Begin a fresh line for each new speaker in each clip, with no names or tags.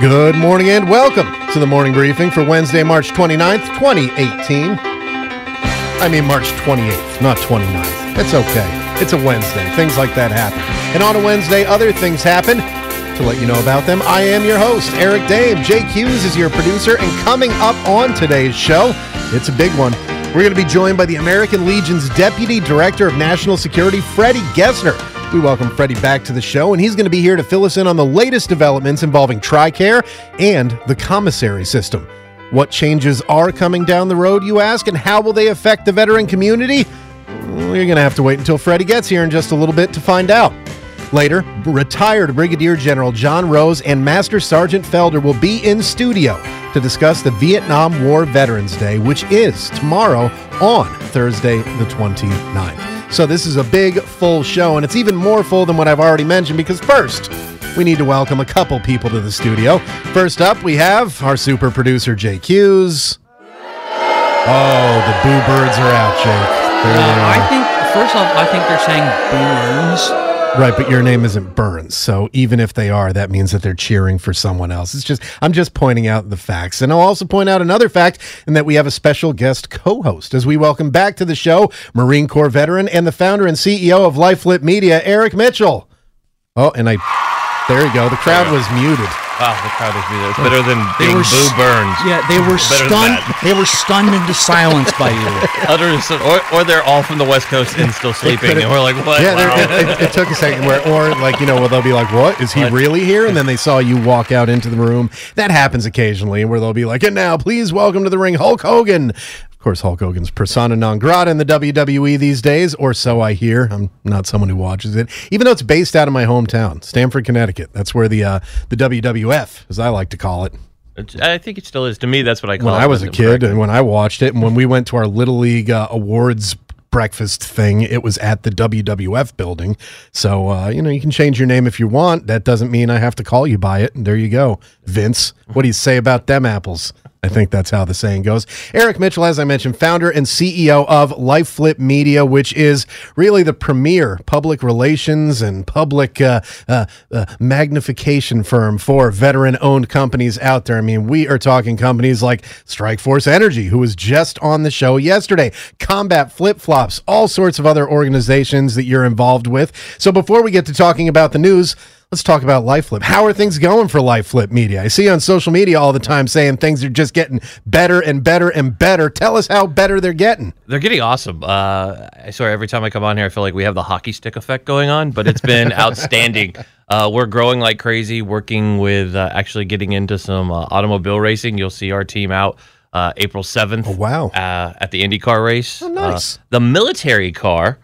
Good morning and welcome to the morning briefing for Wednesday, March 29th, 2018. I mean, March 28th, not 29th. It's okay. It's a Wednesday. Things like that happen. And on a Wednesday, other things happen. To let you know about them, I am your host, Eric Dehm. Jake Hughes is your producer. And coming up on today's show, it's a big one. We're going to be joined by the American Legion's Deputy Director of National Security, Freddie Gessner. We welcome Freddie back to the show, and he's going to be here to fill us in on the latest developments involving TRICARE and the commissary system. What changes are coming down the road, you ask, and how will they affect the veteran community? You're going to have to wait until Freddie gets here in just a little bit to find out. Later, retired Brigadier General John Rose and Master Sergeant Felder will be in studio to discuss the Vietnam War Veterans Day, which is tomorrow on Thursday, the 29th. So this is a big, full show, and it's even more full than what I've already mentioned because first, we need to welcome a couple people to the studio. First up, we have our super producer, Jake Hughes. Oh, the boo birds are out, Jake.
Uh, I think first off, I think they're saying Burns.
Right, but your name isn't Burns. So even if they are, that means that they're cheering for someone else. It's just I'm just pointing out the facts. And I'll also point out another fact in that we have a special guest co-host as we welcome back to the show Marine Corps veteran and the founder and CEO of LifeFlip Media, Eric Mitchell. Oh, and I there you go. The crowd was muted.
Wow, the crowd is muted. It's better than
They
being
were
Boo
s-
Burns.
Yeah, they were
Better than
stunned.
that.
They were stunned into silence by you.
Utter, or, or they're all from the West Coast and still sleeping. And we're like, what?
Yeah,
Wow.
there, it, it, it took a second where, or like you know, where they'll be like, "What is he
What?
really here?" And then they saw you walk out into the room. That happens occasionally, where they'll be like, "And now, please welcome to the ring, Hulk Hogan." Of course, Hulk Hogan's persona non grata in the WWE these days, or so I hear. I'm not someone who watches it, even though it's based out of my hometown, Stamford, Connecticut. That's where the uh, the WWF, as I like to call it,
I think it still is. To me, that's what I call it.
when I was a kid and when I watched it, and when we went to our Little League uh, awards breakfast thing, it was at the WWF building. So, uh, you know, you can change your name if you want. That doesn't mean I have to call you by it. And there you go. Vince, what do you say about them apples? I think that's how the saying goes. Eric Mitchell, as I mentioned, founder and CEO of LifeFlip Media, which is really the premier public relations and public uh, uh, uh, magnification firm for veteran owned companies out there. I mean, we are talking companies like Strike Force Energy, who was just on the show yesterday, Combat Flip Flops, all sorts of other organizations that you're involved with. So before we get to talking about the news, Let's talk about LifeFlip. How are things going for LifeFlip Media? I see you on social media all the time saying things are just getting better and better and better. Tell us how better they're getting.
They're getting awesome. Uh, I swear, every time I come on here, I feel like we have the hockey stick effect going on, but it's been outstanding. Uh, we're growing like crazy, working with uh, actually getting into some uh, automobile racing. You'll see our team out uh, April 7th.
Oh, wow.
Uh, at the IndyCar race.
Oh, nice.
Uh, the military car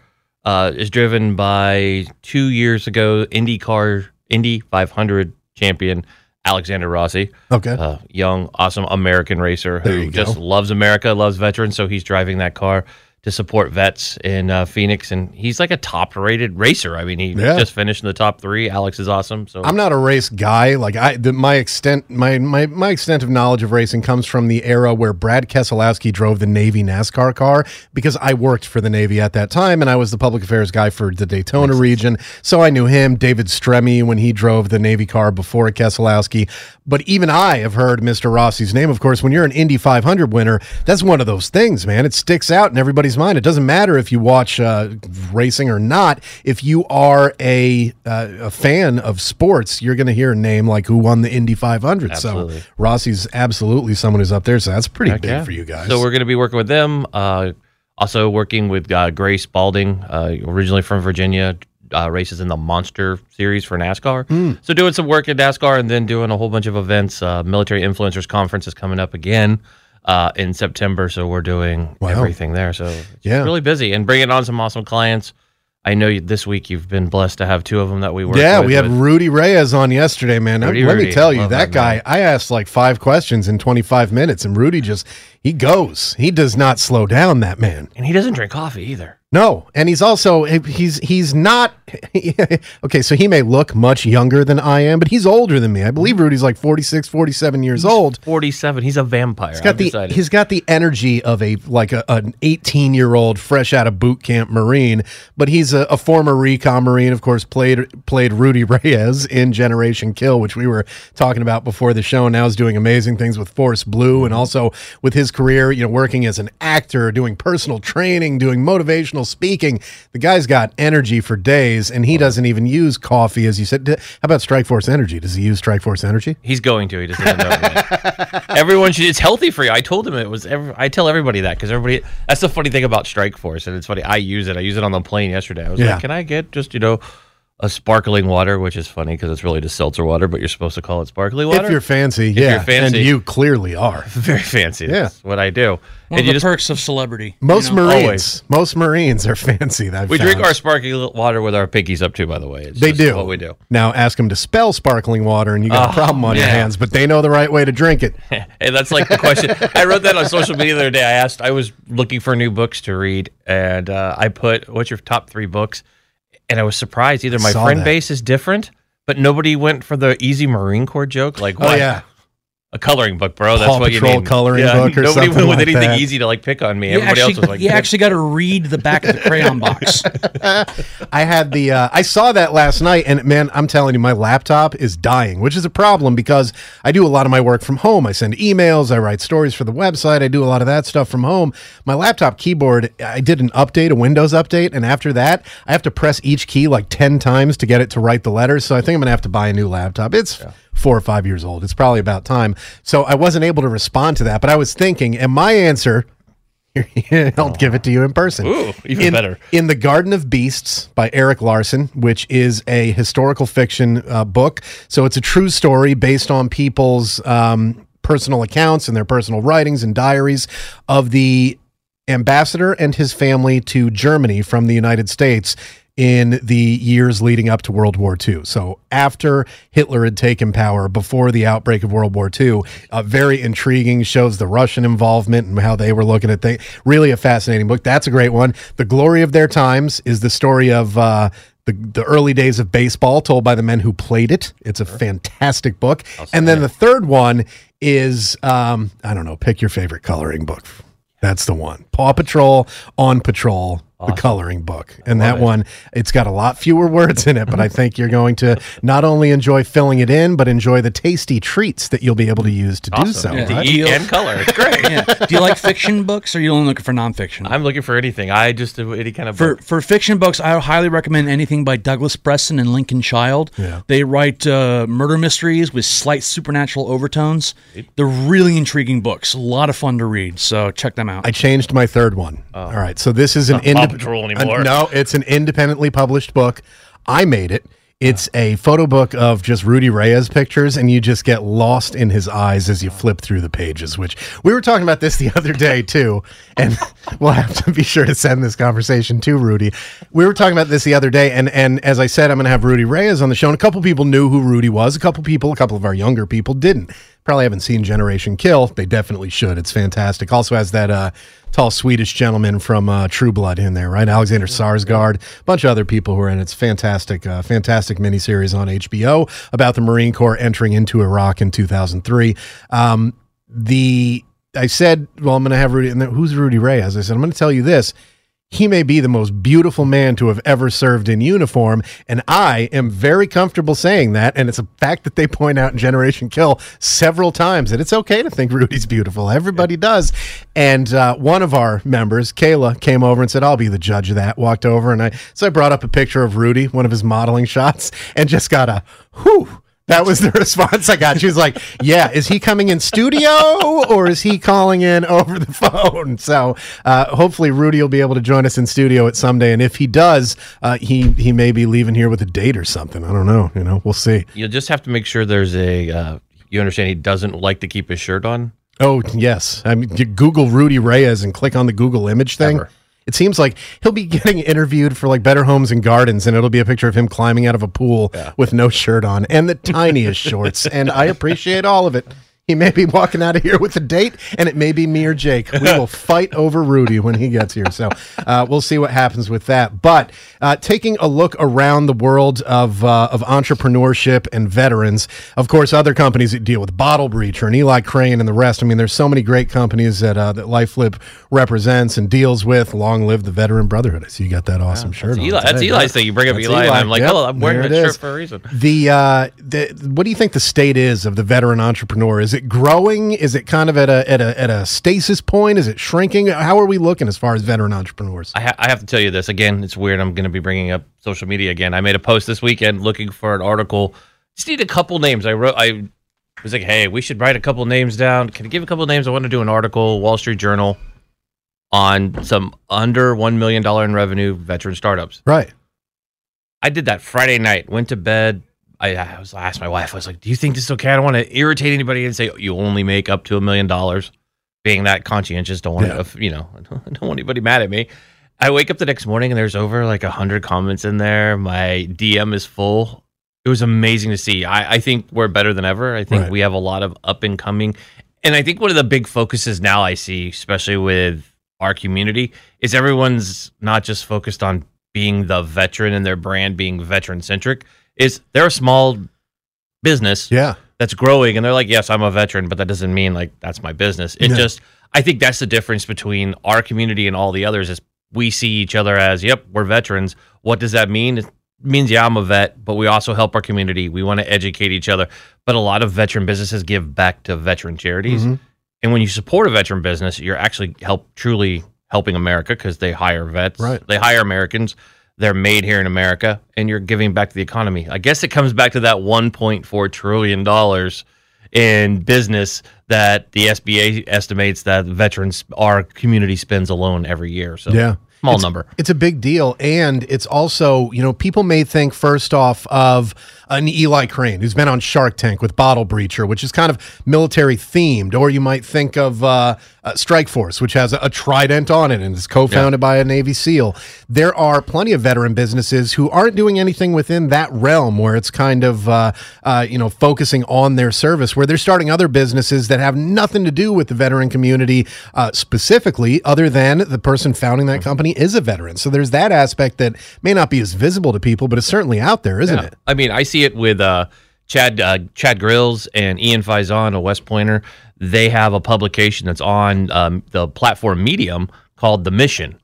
uh, is driven by two years ago IndyCar, Indy 500 champion Alexander Rossi
Okay.
uh, young, awesome American racer who just loves America, loves veterans. So he's driving that car to support vets in uh, Phoenix, and he's like a top-rated racer. I mean, he
Yeah.
just finished in the top three. Alex is awesome. So
I'm not a race guy. Like I, the, my extent, my, my my extent of knowledge of racing comes from the era where Brad Keselowski drove the Navy NASCAR car because I worked for the Navy at that time and I was the public affairs guy for the Daytona region. So I knew him, David Stremme, when he drove the Navy car before Keselowski. But even I have heard Mr. Rossi's name. Of course, when you're an Indy 500 winner, that's one of those things, man. It sticks out and everybody's mind. It doesn't matter if you watch uh, racing or not. If you are a uh, a fan of sports, you're going to hear a name like who won the Indy 500.
Absolutely.
So Rossi's absolutely someone who's up there. So that's pretty
Heck
big
yeah.
for you guys.
So we're going to be working with them. Uh, also working with uh, Grace Balding, uh, originally from Virginia. Uh, races in the Monster Series for NASCAR.
Hmm.
So doing some work at NASCAR and then doing a whole bunch of events. Uh, Military Influencers Conference is coming up again uh, in September. So we're doing
Wow.
everything there. So
Yeah.
really busy and bringing on some awesome clients. I know you, this week you've been blessed to have two of them that we work.
Yeah, we had
with-
Rudy Reyes on yesterday, man.
Rudy,
Let me tell you,
Love
that
that
guy,
man.
I asked like five questions in 25 minutes, and Rudy just, he goes. He does not slow down, that man.
and he doesn't drink coffee either.
No, and he's also he's he's not okay. So he may look much younger than I am, but he's older than me. I believe Rudy's like 46, 47 years old.
Forty-seven. He's a vampire.
He's got the he's got the energy of a like a, an 18 year old fresh out of boot camp Marine, but he's a, a former recon Marine. Of course, played played Rudy Reyes in Generation Kill, which we were talking about before the show. And now is doing amazing things with Force Blue, and also with his career, you know, working as an actor, doing personal training, doing motivational speaking. The guy's got energy for days, and he doesn't even use coffee, as you said. How about Strike Force Energy? Does he use Strike Force Energy?
He's going to. He doesn't know. Everyone should. It's healthy for you. I told him it was. Every, I tell everybody that because everybody. That's the funny thing about Strike Force, and it's funny. I use it. I use it on the plane yesterday. I was
Yeah.
like, "Can I get just you know a sparkling water?" Which is funny because it's really just seltzer water, but you're supposed to call it sparkling water.
If you're fancy, yeah,
you're fancy.
and you clearly are.
very fancy.
Yeah.
That's what I do.
One
and
of
you
the
just
perks of celebrity. you
Most
know?
Marines,
Always.
most Marines are fancy. That
we drink our sparkling water with our pinkies up too. By the way, it's
They
just
do
what we do.
Now ask them to spell sparkling water, and you got a
Oh,
problem on your hands. But they know the right way to drink it.
Hey, that's like the question. I wrote that on social media the other day. I asked, I was looking for new books to read, and uh, I put, "What's your top three books?" And I was surprised. Either my friend
that.
base is different, but nobody went for the easy Marine Corps joke. Like,
Oh
what?
yeah,
a coloring book, bro. That's
Paw
what
Patrol
you need.
coloring
Yeah,
book or
nobody
something
went with
like
anything
that.
easy to like pick on me.
You
Everybody
actually,
else was like,
you actually got to read the back of the crayon box.
I had the uh, I saw that last night, and man, I'm telling you, my laptop is dying, which is a problem because I do a lot of my work from home. I send emails, I write stories for the website, I do a lot of that stuff from home. My laptop keyboard, I did an update, a Windows update, and after that, I have to press each key like ten times to get it to write the letters. So I think I'm gonna have to buy a new laptop. It's four or five years old. It's probably about time. So I wasn't able to respond to that, but I was thinking, and my answer. I'll give it to you in person.
Ooh, even
in,
better.
In The Garden of Beasts by Erik Larson, which is a historical fiction uh, book. So it's a true story based on people's um, personal accounts and their personal writings and diaries of the ambassador and his family to Germany from the United States in the years leading up to World War II. So after Hitler had taken power, before the outbreak of World War II, uh, very intriguing, shows the Russian involvement and how they were looking at things. Really a fascinating book. That's a great one. The Glory of Their Times is the story of uh, the, the early days of baseball told by the men who played it. It's a fantastic book. And then the third one is, um, I don't know, pick your favorite coloring book. That's the one. Paw Patrol on Patrol, the coloring book. And that one, it's got a lot fewer words in it, but I think you're going to not only enjoy filling it in, but enjoy the tasty treats that you'll be able to use to do so.
Yeah.
to
right?
eat and color. It's great.
yeah. Do you like fiction books, or are you only looking for nonfiction?
I'm looking for anything. I just do any kind of
for
book.
for fiction books, I highly recommend anything by Douglas Preston and Lincoln Child.
Yeah.
They write uh, murder mysteries with slight supernatural overtones. They're really intriguing books. A lot of fun to read. So check them out.
I changed my third one. All right. So this is an
Oh. Not Paw
indep-
Patrol
uh, no, it's an independently published book. I made it. It's a photo book of just Rudy Reyes pictures, and you just get lost in his eyes as you flip through the pages. Which we were talking about this the other day too, and we'll have to be sure to send this conversation to Rudy. We were talking about this the other day, and and as I said, I'm going to have Rudy Reyes on the show, and a couple people knew who Rudy was. A couple people, a couple of our younger people didn't. Probably haven't seen Generation Kill. They definitely should. It's fantastic. Also has that uh, tall Swedish gentleman from uh, True Blood in there, right? Alexander Skarsgard, a bunch of other people who are in it. It's fantastic, uh, fantastic miniseries on HBO about the Marine Corps entering into Iraq in 2003. Um, the I said, well, I'm going to have Rudy. And then, who's Rudy Reyes? I said, I'm going to tell you this. He may be the most beautiful man to have ever served in uniform, and I am very comfortable saying that. And it's a fact that they point out in Generation Kill several times that it's okay to think Rudy's beautiful. Everybody does. And uh, one of our members, Kayla, came over and said, "I'll be the judge of that." Walked over, and I so I brought up a picture of Rudy, one of his modeling shots, and just got a whew. That was the response I got. She was like, "Yeah, is he coming in studio or is he calling in over the phone?" So uh, hopefully Rudy will be able to join us in studio at someday, and if he does, uh, he he may be leaving here with a date or something. I don't know. You know, we'll see.
You'll just have to make sure there's a. Uh, you understand he doesn't like to keep his shirt on.
Oh yes, I mean, Google Rudy Reyes and click on the Google image thing.
Ever.
It seems like he'll be getting interviewed for like Better Homes and Gardens, and it'll be a picture of him climbing out of a pool with no shirt on and the tiniest shorts. And I appreciate all of it. He may be walking out of here with a date, and it may be me or Jake. We will fight over Rudy when he gets here. So uh, we'll see what happens with that. But uh, taking a look around the world of uh, of entrepreneurship and veterans, of course, other companies that deal with Bottle Breacher and Eli Crane and the rest. I mean, there's so many great companies that uh, that LifeFlip represents and deals with. Long live the Veteran Brotherhood. I see you got that awesome shirt. on
Eli, that's. Eli's thing. You bring up
That's
Eli, and I'm like,
Yep,
oh, I'm wearing that shirt for a reason.
The uh, the what do you think the state is of the veteran entrepreneur? Is it growing? Is it kind of at a at a at a stasis point? Is it shrinking? How are we looking as far as veteran entrepreneurs?
I, ha- I have to tell you this again. It's weird. I'm going to be bringing up social media again. I made a post this weekend looking for an article. Just need a couple names. I wrote. I was like, hey, we should write a couple names down. Can I give a couple names? I want to do an article, Wall Street Journal, on some under one million dollar in revenue veteran startups.
Right.
I did that Friday night. Went to bed. I, I was I asked my wife. I was like, "Do you think this is okay? I don't want to irritate anybody and say you only make up to a million dollars." Being that conscientious, don't want
Yeah.
to, you know, I don't want anybody mad at me. I wake up the next morning and there's over like a hundred comments in there. My DM is full. It was amazing to see. I, I think we're better than ever. I think
Right.
we have a lot of up and coming, and I think one of the big focuses now I see, especially with our community, is everyone's not just focused on being the veteran and their brand being veteran centric. Is they're a small business
Yeah.
that's growing and they're like yes i'm a veteran but that doesn't mean like that's my business it
No.
just i think that's the difference between our community and all the others is we see each other as yep we're veterans what does that mean it means yeah i'm a vet but we also help our community we want to educate each other but a lot of veteran businesses give back to veteran charities
Mhm.
and when you support a veteran business you're actually help truly helping america because they hire vets
Right.
they hire americans they're made here in America, and you're giving back to the economy. I guess it comes back to that 1.4 trillion dollars in business that the SBA estimates that veterans, our community spends alone every year. So
Yeah.
small
It's-
number.
It's a big deal. And it's also, you know, people may think first off of an Eli Crane who's been on Shark Tank with Bottle Breacher, which is kind of military themed. Or you might think of uh, uh, Strike Force, which has a, a trident on it and is co founded by a Navy SEAL. There are plenty of veteran businesses who aren't doing anything within that realm where it's kind of, uh, uh, you know, focusing on their service, where they're starting other businesses that have nothing to do with the veteran community uh, specifically, other than the person founding that company is a veteran. So there's that aspect that may not be as visible to people, but it's certainly out there, isn't
Yeah.
it?
I mean, I see it with uh, Chad uh, Chad Grills and Ian Faison, a West Pointer. They have a publication that's on um, the platform Medium called The Mission,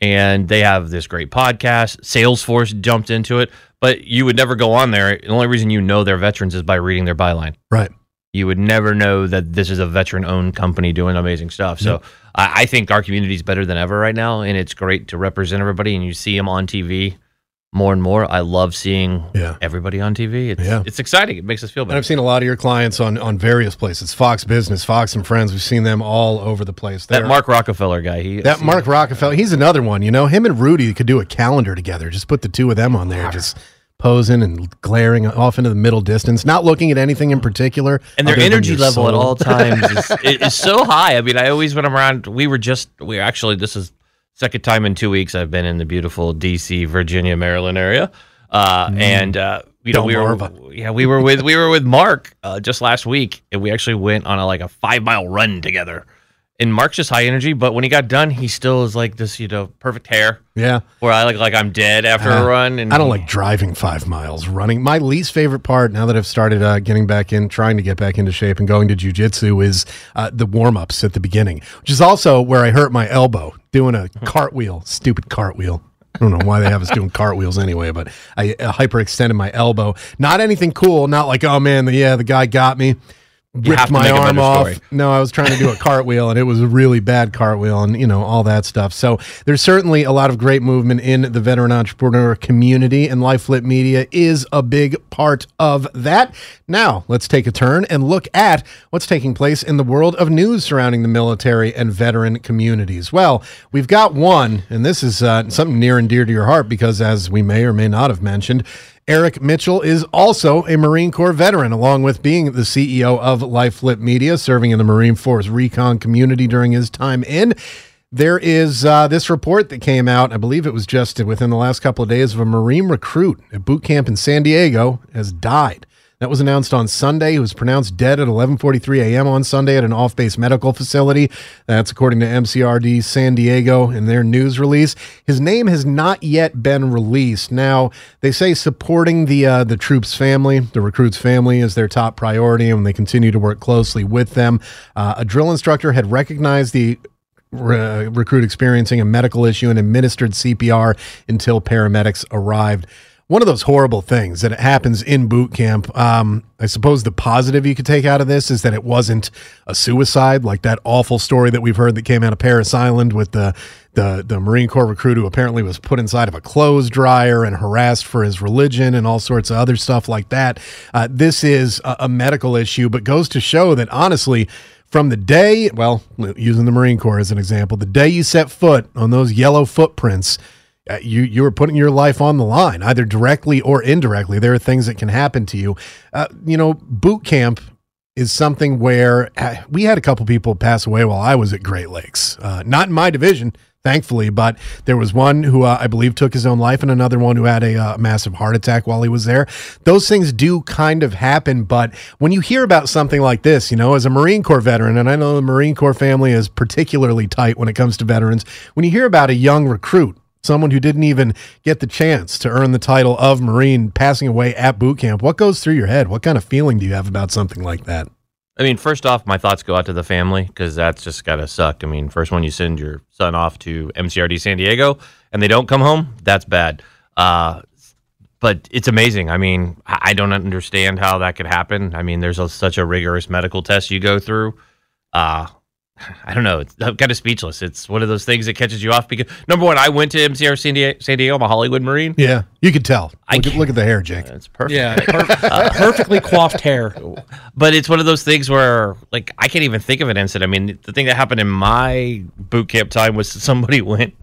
and they have this great podcast. Salesforce jumped into it, but you would never go on there. The only reason you know they're veterans is by reading their byline.
Right.
You would never know that this is a veteran-owned company doing amazing stuff. So I, I think our community is better than ever right now, and it's great to represent everybody. And you see them on TV more and more. I love seeing
Yeah.
everybody on TV. It's,
Yeah.
it's exciting. It makes us feel
And
better.
I've seen a lot of your clients on on various places, Fox Business, Fox and Friends. We've seen them all over the place.
that
They're-
Mark Rockefeller guy. He
That Mark Rockefeller, he's another one. You know, him and Rudy could do a calendar together. Just put the two of them on there, just posing and glaring off into the middle distance, not looking at anything in particular.
and their energy level at all times is, is, is so high. I mean, I always when I'm around. We were just we actually this is second time in two weeks I've been in the beautiful D.C., Virginia, Maryland area, uh, and uh, you know we were yeah we were with we were with Mark uh, just last week, and we actually went on a like a five mile run together. And Mark's just high energy, but when he got done, he still is like this, you know, perfect hair.
Yeah.
Where I look like I'm dead after
Uh,
a run. And
I don't like driving five miles. Running. My least favorite part now that I've started uh, getting back in, trying to get back into shape and going to jujitsu is uh, the warm ups at the beginning, which is also where I hurt my elbow doing a cartwheel. Stupid cartwheel. I don't know why they have us doing cartwheels anyway, but I uh, hyperextended my elbow. Not anything cool. Not like, oh man, the, yeah, the guy got me. Ripped my arm off. No, I was trying to do a cartwheel and it was a really bad cartwheel and, you know, all that stuff. So there's certainly a lot of great movement in the veteran entrepreneur community and Life Flip Media is a big part of that. Now, let's take a turn and look at what's taking place in the world of news surrounding the military and veteran communities. Well, we've got one, and this is uh, something near and dear to your heart because, as we may or may not have mentioned, Eric Mitchell is also a Marine Corps veteran, along with being the CEO of Life Flip Media, serving in the Marine Force recon community during his time in. There is uh, this report that came out, I believe it was just within the last couple of days, of a Marine recruit at boot camp in San Diego has died. That was announced on Sunday. He was pronounced dead at 11:43 a.m. on Sunday at an off-base medical facility. That's according to MCRD San Diego in their news release. His name has not yet been released. Now they say supporting the uh, the troops' family, the recruits' family, is their top priority, and they continue to work closely with them. Uh, a drill instructor had recognized the re- recruit experiencing a medical issue and administered CPR until paramedics arrived. One of those horrible things that happens in boot camp. Um, I suppose the positive you could take out of this is that it wasn't a suicide like that awful story that we've heard that came out of Parris Island with the the the Marine Corps recruit who apparently was put inside of a clothes dryer and harassed for his religion and all sorts of other stuff like that. Uh, this is a, a medical issue, but goes to show that honestly from the day, well, using the Marine Corps as an example, the day you set foot on those yellow footprints, uh, you you are putting your life on the line, either directly or indirectly. There are things that can happen to you. Uh, you know, boot camp is something where uh, we had a couple people pass away while I was at Great Lakes. Uh, not in my division, thankfully, but there was one who uh, I believe took his own life, and another one who had a uh, massive heart attack while he was there. Those things do kind of happen, but when you hear about something like this, you know, as a Marine Corps veteran, and I know the Marine Corps family is particularly tight when it comes to veterans, when you hear about a young recruit someone who didn't even get the chance to earn the title of Marine passing away at boot camp. What goes through your head? What kind of feeling do you have about something like that?
I mean, first off, my thoughts go out to the family because that's just gotta suck. I mean, first when you send your son off to MCRD San Diego and they don't come home, that's bad. Uh, but it's amazing. I mean, I don't understand how that could happen. I mean, there's a, such a rigorous medical test you go through. Uh, I don't know. It's, I'm kind of speechless. It's one of those things that catches you off because number one, I went to MCR San Diego. San Diego I'm a Hollywood Marine.
Yeah, you could tell.
I
Look, at, look at the hair, Jake.
It's perfect.
Yeah, per- perfectly coiffed hair.
but it's one of those things where like I can't even think of an incident. I mean, the thing that happened in my boot camp time was somebody went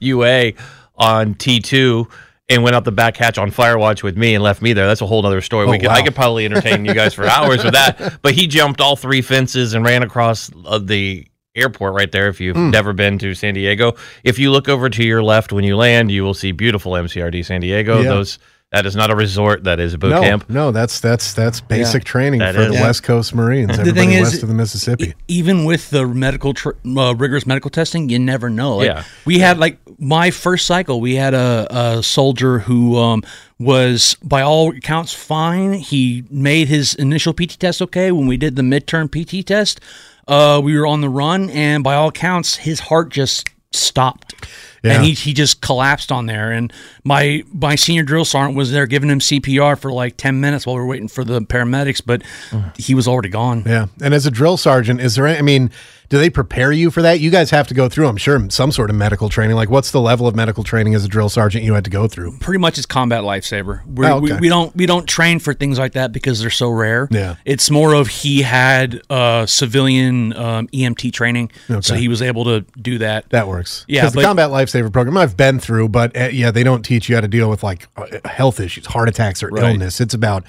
UA on T two and went out the back hatch on Firewatch with me and left me there. That's a whole other story. we
Oh,
could, I could probably entertain you guys for hours with that. But he jumped all three fences and ran across uh, the airport right there. If you've
Hmm.
never been to San Diego, if you look over to your left when you land, you will see beautiful MCRD San Diego.
Yeah.
Those that is not a resort. That is a boot
no,
camp.
no, that's that's that's basic training
That
for
is.
the
Yeah.
West Coast Marines.
The
Everybody
thing is,
west of the Mississippi.
E- even with the medical tr- uh, rigorous medical testing, you never know. Like,
Yeah.
we had like my first cycle. We had a, a soldier who um, was, by all accounts, fine. He made his initial PT test okay. When we did the midterm PT test, uh, we were on the run, and by all accounts, his heart just stopped.
Yeah.
And he, he just collapsed on there. And my my senior drill sergeant was there giving him CPR for like 10 minutes while we were waiting for the paramedics, but mm. he was already gone.
Yeah. And as a drill sergeant, is there any, I mean, do they prepare you for that? You guys have to go through, I'm sure, some sort of medical training. Like, what's the level of medical training as a drill sergeant you had to go through?
pretty much it's combat lifesaver.
Oh, okay.
we, we don't we don't train for things like that because they're so rare.
Yeah.
it's more of he had uh, civilian um, EMT training, so he was able to do that.
That works.
Yeah,
'Cause the combat lifesaver program I've been through, but uh, yeah, they don't teach you how to deal with like uh, health issues, heart attacks, or
Right.
illness. It's about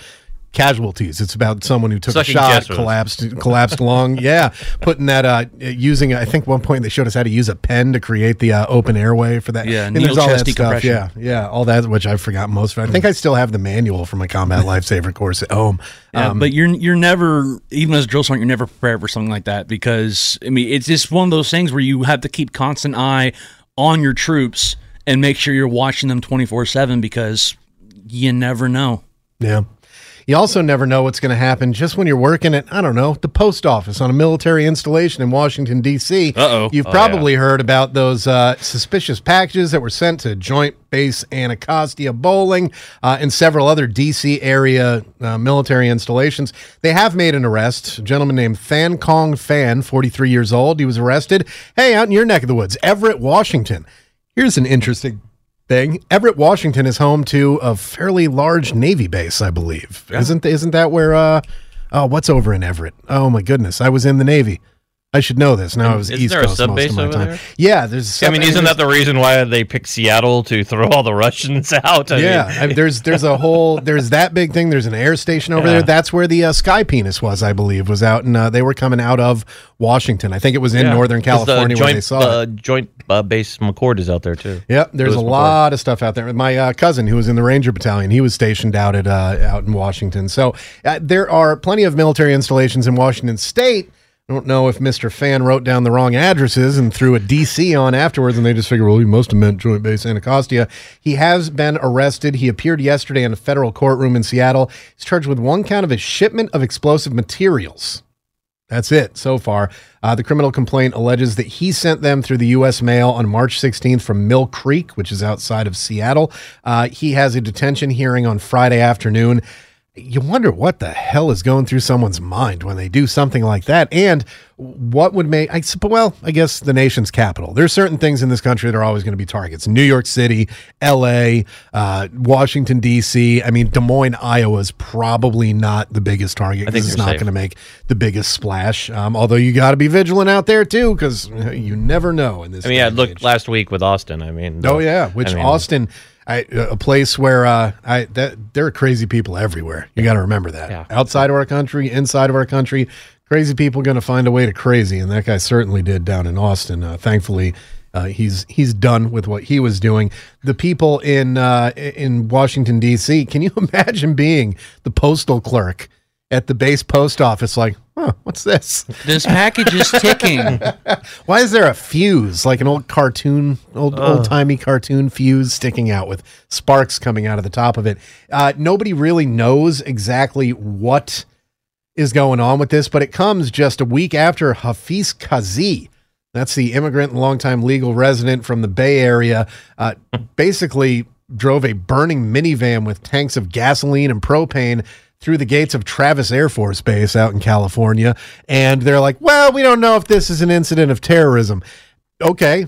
casualties. It's about someone who took
Sucking
a shot, collapsed, collapsed lung. Yeah, putting that. Uh, using. I think one point they showed us how to use a pen to create the uh, open airway for that.
Yeah,
And there's all that stuff. Yeah, yeah, all that which I've forgotten most of. it. I think I still have the manual for my combat lifesaver course at home.
Yeah,
Um,
but you're you're never even as a drill sergeant, you're never prepared for something like that because I mean it's just one of those things where you have to keep constant eye on your troops and make sure you're watching them 24 seven because you never know.
Yeah. You also never know what's going to happen just when you're working at, I don't know, the post office on a military installation in Washington, D.C.
Uh-oh.
You've
Oh,
probably heard about those uh, suspicious packages that were sent to Joint Base Anacostia Bolling uh, and several other D.C. area uh, military installations. They have made an arrest. A gentleman named Fan Cong Phan, 43 years old. He was arrested, hey, out in your neck of the woods, Everett, Washington. Here's an interesting thing. Everett, Washington is home to a fairly large Navy base, I believe. Isn't isn't that where uh oh what's over in Everett? Oh my goodness. I was in the Navy. I should know this. Now I was
Isn't
East
there a
Coast
sub
most of my time.
there?
Yeah, there's. a
I
sub-
mean, isn't that the reason why they picked Seattle to throw all the Russians out? I
yeah,
mean,
I mean, there's there's a whole there's that big thing. There's an air station over
Yeah.
there. That's where the uh, Sky Penis was, I believe, was out, and uh, they were coming out of Washington. I think it was in
yeah.
Northern
'Cause the
California
joint,
they saw
the
it.
joint uh, base McChord is out there too.
Yep, there's a
McChord.
lot of stuff out there. My uh, cousin, who was in the Ranger Battalion, he was stationed out at uh, out in Washington. So uh, there are plenty of military installations in Washington State. I don't know if Mr. Phan wrote down the wrong addresses and threw a DC on afterwards, and they just figured, well, he must have meant Joint Base Anacostia. He has been arrested. He appeared yesterday in a federal courtroom in Seattle. He's charged with one count of a shipment of explosive materials. That's it so far. Uh, the criminal complaint alleges that he sent them through the U.S. mail on March 16th from Mill Creek, which is outside of Seattle. Uh, he has a detention hearing on Friday afternoon. You wonder what the hell is going through someone's mind when they do something like that, and what would make I supp- well, I guess the nation's capital. There's certain things in this country that are always going to be targets. New York City, L.A., uh, Washington D.C. I mean, Des Moines, Iowa is probably not the biggest target because it's not going to make the biggest splash. Um, although you got to be vigilant out there too, because you never know in this.
I mean, yeah, look last week with Austin. I mean,
Oh
the-
yeah, which
I mean,
Austin, I, a place where uh, I that there are crazy people everywhere. You got to remember that.
Yeah.
Outside of our country, inside of our country, crazy people going to find a way to crazy, and that guy certainly did down in Austin. Uh, thankfully. Uh, he's he's done with what he was doing. The people in uh, in Washington D.C. Can you imagine being the postal clerk at the base post office? Like, huh, what's this?
This package is ticking.
Why is there a fuse, like an old cartoon, old old timey cartoon fuse sticking out with sparks coming out of the top of it? Uh, nobody really knows exactly what is going on with this, but it comes just a week after Hafiz Kazi. That's the immigrant and longtime legal resident from the Bay Area. Uh, basically, drove a burning minivan with tanks of gasoline and propane through the gates of Travis Air Force Base out in California. And they're like, well, we don't know if this is an incident of terrorism. Okay.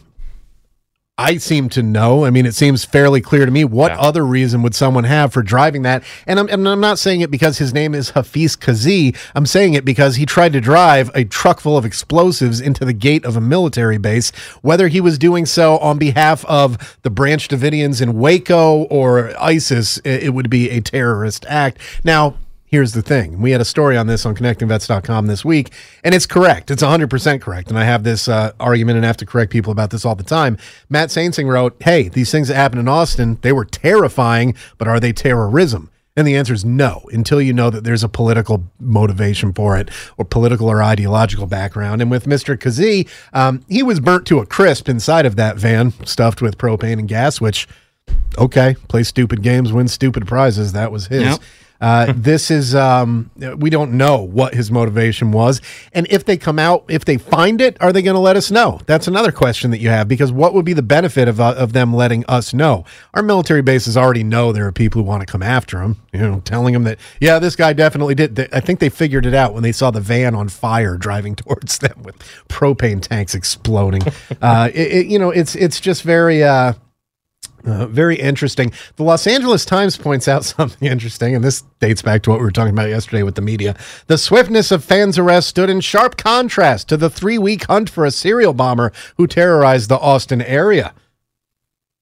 I seem to know. I mean, it seems fairly clear to me. What
Yeah.
other reason would someone have for driving that? And I'm, and I'm not saying it because his name is Hafiz Kazi. I'm saying it because he tried to drive a truck full of explosives into the gate of a military base. Whether he was doing so on behalf of the Branch Davidians in Waco or ISIS, it would be a terrorist act. Now, Here's the thing. We had a story on this on connectingvets.com this week, and it's correct. It's 100% correct. And I have this uh, argument and have to correct people about this all the time. Matt Saintsing wrote, Hey, these things that happened in Austin, they were terrifying, but are they terrorism? And the answer is no, until you know that there's a political motivation for it or political or ideological background. And with Mr. Kazi, um, he was burnt to a crisp inside of that van, stuffed with propane and gas, which, okay, play stupid games, win stupid prizes. That was his.
Yep.
Uh, this is um, we don't know what his motivation was, and if they come out, if they find it, are they going to let us know? That's another question that you have because what would be the benefit of uh, of them letting us know? Our military bases already know there are people who want to come after them. You know, telling them that yeah, this guy definitely did. I think they figured it out when they saw the van on fire driving towards them with propane tanks exploding. uh, it, it- you know, it's it's just very. Uh, very interesting. The Los Angeles Times points out something interesting, and this dates back to what we were talking about yesterday with the media. The swiftness of Phan's arrest stood in sharp contrast to the three week hunt for a serial bomber who terrorized the Austin area.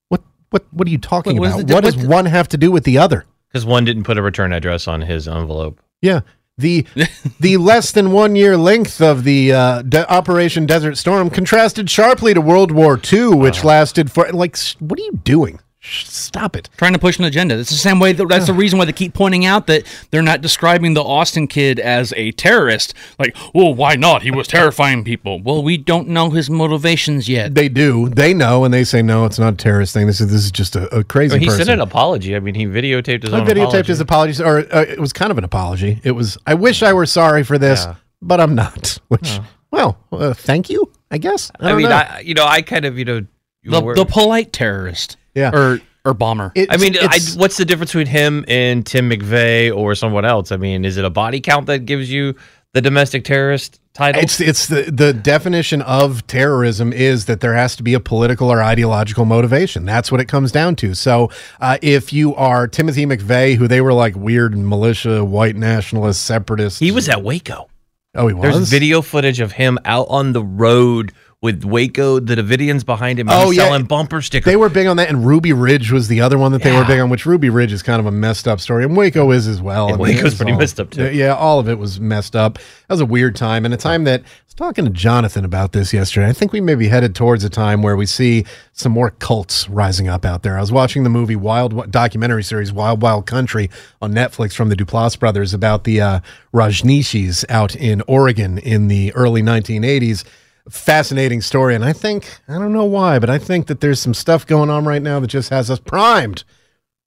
What what what are you talking
What- what is
about?
the-
what does
the-
one have to do with the other?
because one didn't put a return address on his envelope.
Yeah. The the less than one year length of the uh, de- Operation Desert Storm contrasted sharply to World War II, which lasted for like. What are you doing? Sh- Stop it.
trying to push an agenda. It's the same way. That, that's the reason why they keep pointing out that they're not describing the Austin kid as a terrorist. Like, well, why not? He was terrifying people. Well, we don't know his motivations yet.
They do. They know, and they say no. It's not a terrorist thing. This is this is just a, a crazy
But he
person.
sent an apology. I mean, he videotaped his
I
own
videotaped
apology.
his apologies, or uh, it was kind of an apology. It was, I wish I were sorry for this,
Yeah.
but I'm not. Which, well, uh, thank you. I guess. I,
I, mean,
know.
I you know, I kind of you know,
The, the polite terrorist.
Yeah.
Or or bomber.
It's-
I mean, I, what's the difference between him and Tim McVeigh or someone else? I mean, is it a body count that gives you the domestic terrorist title?
It's it's the the definition of terrorism is that there has to be a political or ideological motivation. That's what it comes down to. So uh, if you are Timothy McVeigh, who they were like weird militia, white nationalist, separatists,
he was at Waco.
Oh, he was.
There's video footage of him out on the road with Waco, the Davidians behind him.
Oh, yeah.
selling bumper stickers.
They were big on that, and Ruby Ridge was the other one that they were big on. Which Ruby Ridge is kind of a messed up story, and Waco is as well.
And
I mean,
Waco's
was
pretty
all-
messed up, too.
Yeah, all of it was messed up. That was a weird time, and a time that I was talking to Jonathan about this yesterday. I think we may be headed towards a time where we see some more cults rising up out there. I was watching the movie Wild documentary series Wild Wild Country on Netflix from the Duplass brothers about the uh, Rajneeshis out in Oregon in the early 1980s fascinating story. And I think, I don't know why, but I think that there's some stuff going on right now that just has us primed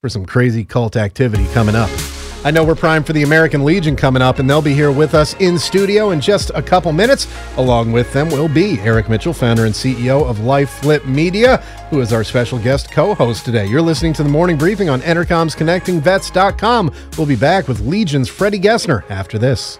for some crazy cult activity coming up. I know we're primed for the American Legion coming up, and they'll be here with us in studio in just a couple minutes. Along with them will be Eric Mitchell, founder and CEO of Life Flip Media, who is our special guest co host today. You're listening to the morning briefing on Entercom's ConnectingVets.com. We'll be back with Legion's Freddie Gessner after this.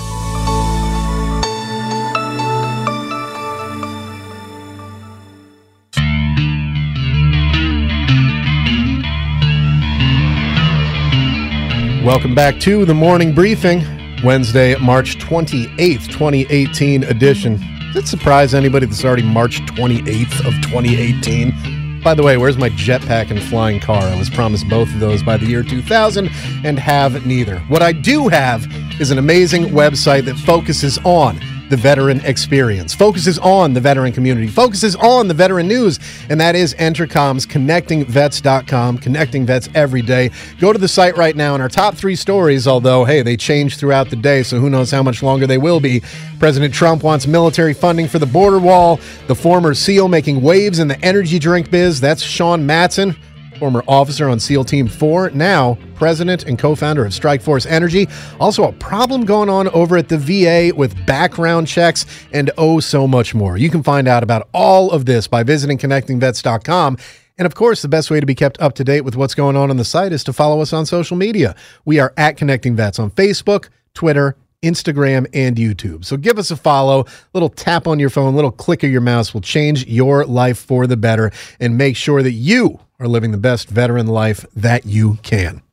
Welcome back to the morning briefing, Wednesday, March 28th, 2018 edition. Does it surprise anybody that's already March 28th of 2018? By the way, where's my jetpack and flying car? I was promised both of those by the year 2000 and have neither. What I do have is an amazing website that focuses on the veteran experience, focuses on the veteran community, focuses on the veteran news, and that is Entercom's ConnectingVets.com, connecting vets every day. Go to the site right now, and our top three stories, although, hey, they change throughout the day, so who knows how much longer they will be. President Trump wants military funding for the border wall, the former SEAL making waves in the energy drink biz, that's Sean Matson former officer on SEAL Team 4, now president and co founder of Strikeforce Energy. Also, a problem going on over at the VA with background checks and oh, so much more. You can find out about all of this by visiting connectingvets.com. And of course, the best way to be kept up to date with what's going on on the site is to follow us on social media. We are at Connecting Vets on Facebook, Twitter, Instagram, and YouTube. So give us a follow. Little tap on your phone, little click of your mouse will change your life for the better and make sure that you are living the best veteran life that you can.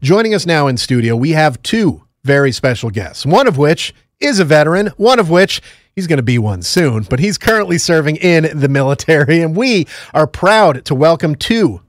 Joining us now in studio, we have two very special guests, one of which is a veteran, one of which he's going to be one soon, but he's currently serving in the military. And we are proud to welcome to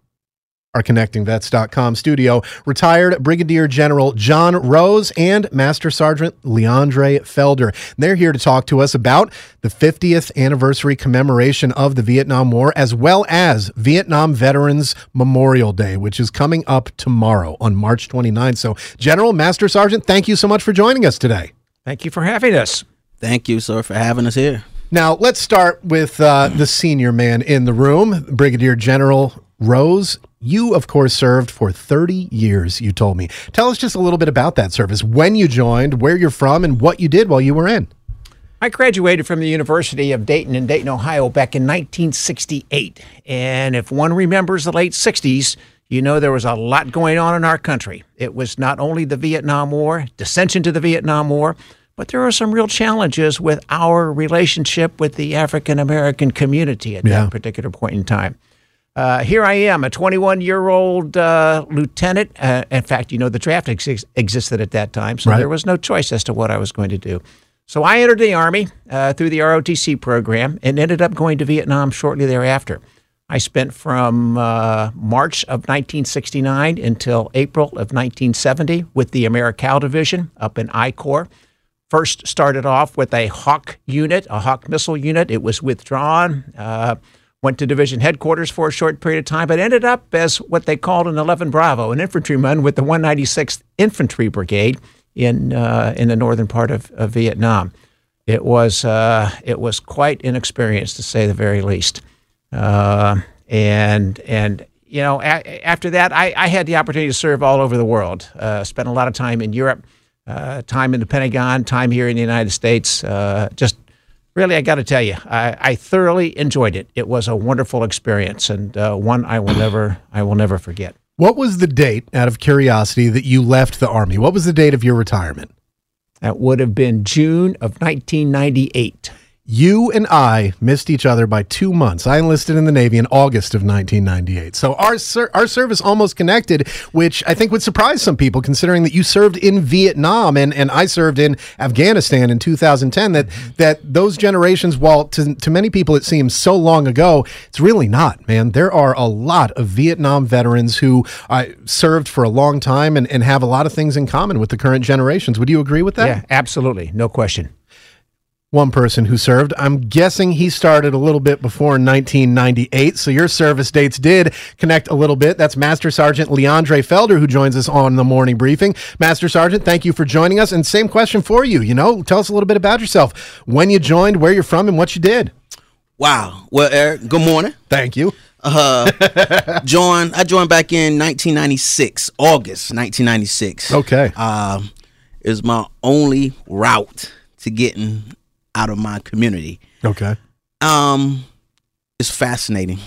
our ConnectingVets.com studio, retired Brigadier General John Rose and Master Sergeant Leandre Felder. They're here to talk to us about the 50th anniversary commemoration of the Vietnam War, as well as Vietnam Veterans Memorial Day, which is coming up tomorrow on March 29th. So, General, Master Sergeant, thank you so much for joining us today.
Thank you for having us.
Thank you, sir, for having us here.
Now, let's start with uh, the senior man in the room, Brigadier General Rose. You, of course, served for 30 years, you told me. Tell us just a little bit about that service, when you joined, where you're from, and what you did while you were in.
I graduated from the University of Dayton in Dayton, Ohio back in 1968. And if one remembers the late 60s, you know there was a lot going on in our country. It was not only the Vietnam War, dissension to the Vietnam War, but there were some real challenges with our relationship with the African American community at
Yeah.
that particular point in time. Uh, here I am, a 21 year old uh, lieutenant. Uh, in fact, you know, the draft ex- existed at that time, so
Right.
there was no choice as to what I was going to do. So I entered the Army uh, through the ROTC program and ended up going to Vietnam shortly thereafter. I spent from uh, March of 1969 until April of 1970 with the Americal Division up in I Corps. First started off with a Hawk unit, a Hawk missile unit. It was withdrawn. Went to division headquarters for a short period of time, but ended up as what they called an 11 Bravo, an infantryman with the 196th Infantry Brigade in uh, in the northern part of, of Vietnam. It was uh, it was quite an experience to say the very least. Uh, and and you know a- after that, I, I had the opportunity to serve all over the world. Uh, spent a lot of time in Europe, uh, time in the Pentagon, time here in the United States. Uh, just really, I got to tell you, I, I thoroughly enjoyed it. It was a wonderful experience and uh, one I will never I will never forget.
What was the date, out of curiosity, that you left the Army? What was the date of your retirement?
That would have been June of 1998.
You and I missed each other by two months. I enlisted in the Navy in August of 1998. So our ser- our service almost connected, which I think would surprise some people, considering that you served in Vietnam and, and I served in Afghanistan in 2010. That that those generations, while to, to many people it seems so long ago, it's really not, man. There are a lot of Vietnam veterans who uh, served for a long time and, and have a lot of things in common with the current generations. Would you agree with that?
Yeah, absolutely. No question
one person who served. I'm guessing he started a little bit before 1998, so your service dates did connect a little bit. That's Master Sergeant Leandre Felder, who joins us on the morning briefing. Master Sergeant, thank you for joining us. And same question for you. You know, tell us a little bit about yourself, when you joined, where you're from, and what you did.
Wow. Well, Eric, good morning.
Thank you.
Uh, joined. I joined back in 1996, August 1996.
Okay.
Um, it was my only route to getting out of my community.
Okay.
Um, it's fascinating.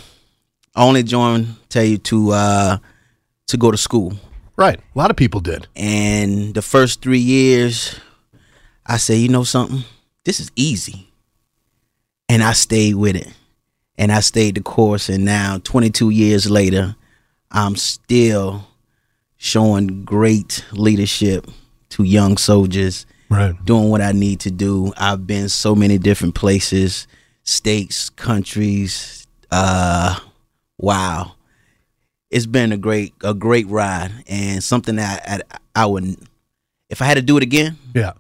I only joined tell you to uh to go to school.
Right. A lot of people did.
And the first three years, I said, you know something, this is easy. And I stayed with it. And I stayed the course. And now, 22 years later, I'm still showing great leadership to young soldiers
right.
doing what I need to do. I've been so many different places, states, countries. Uh, wow, it's been a great a great ride and something that I, I, I would if I had to do it again.
Yeah.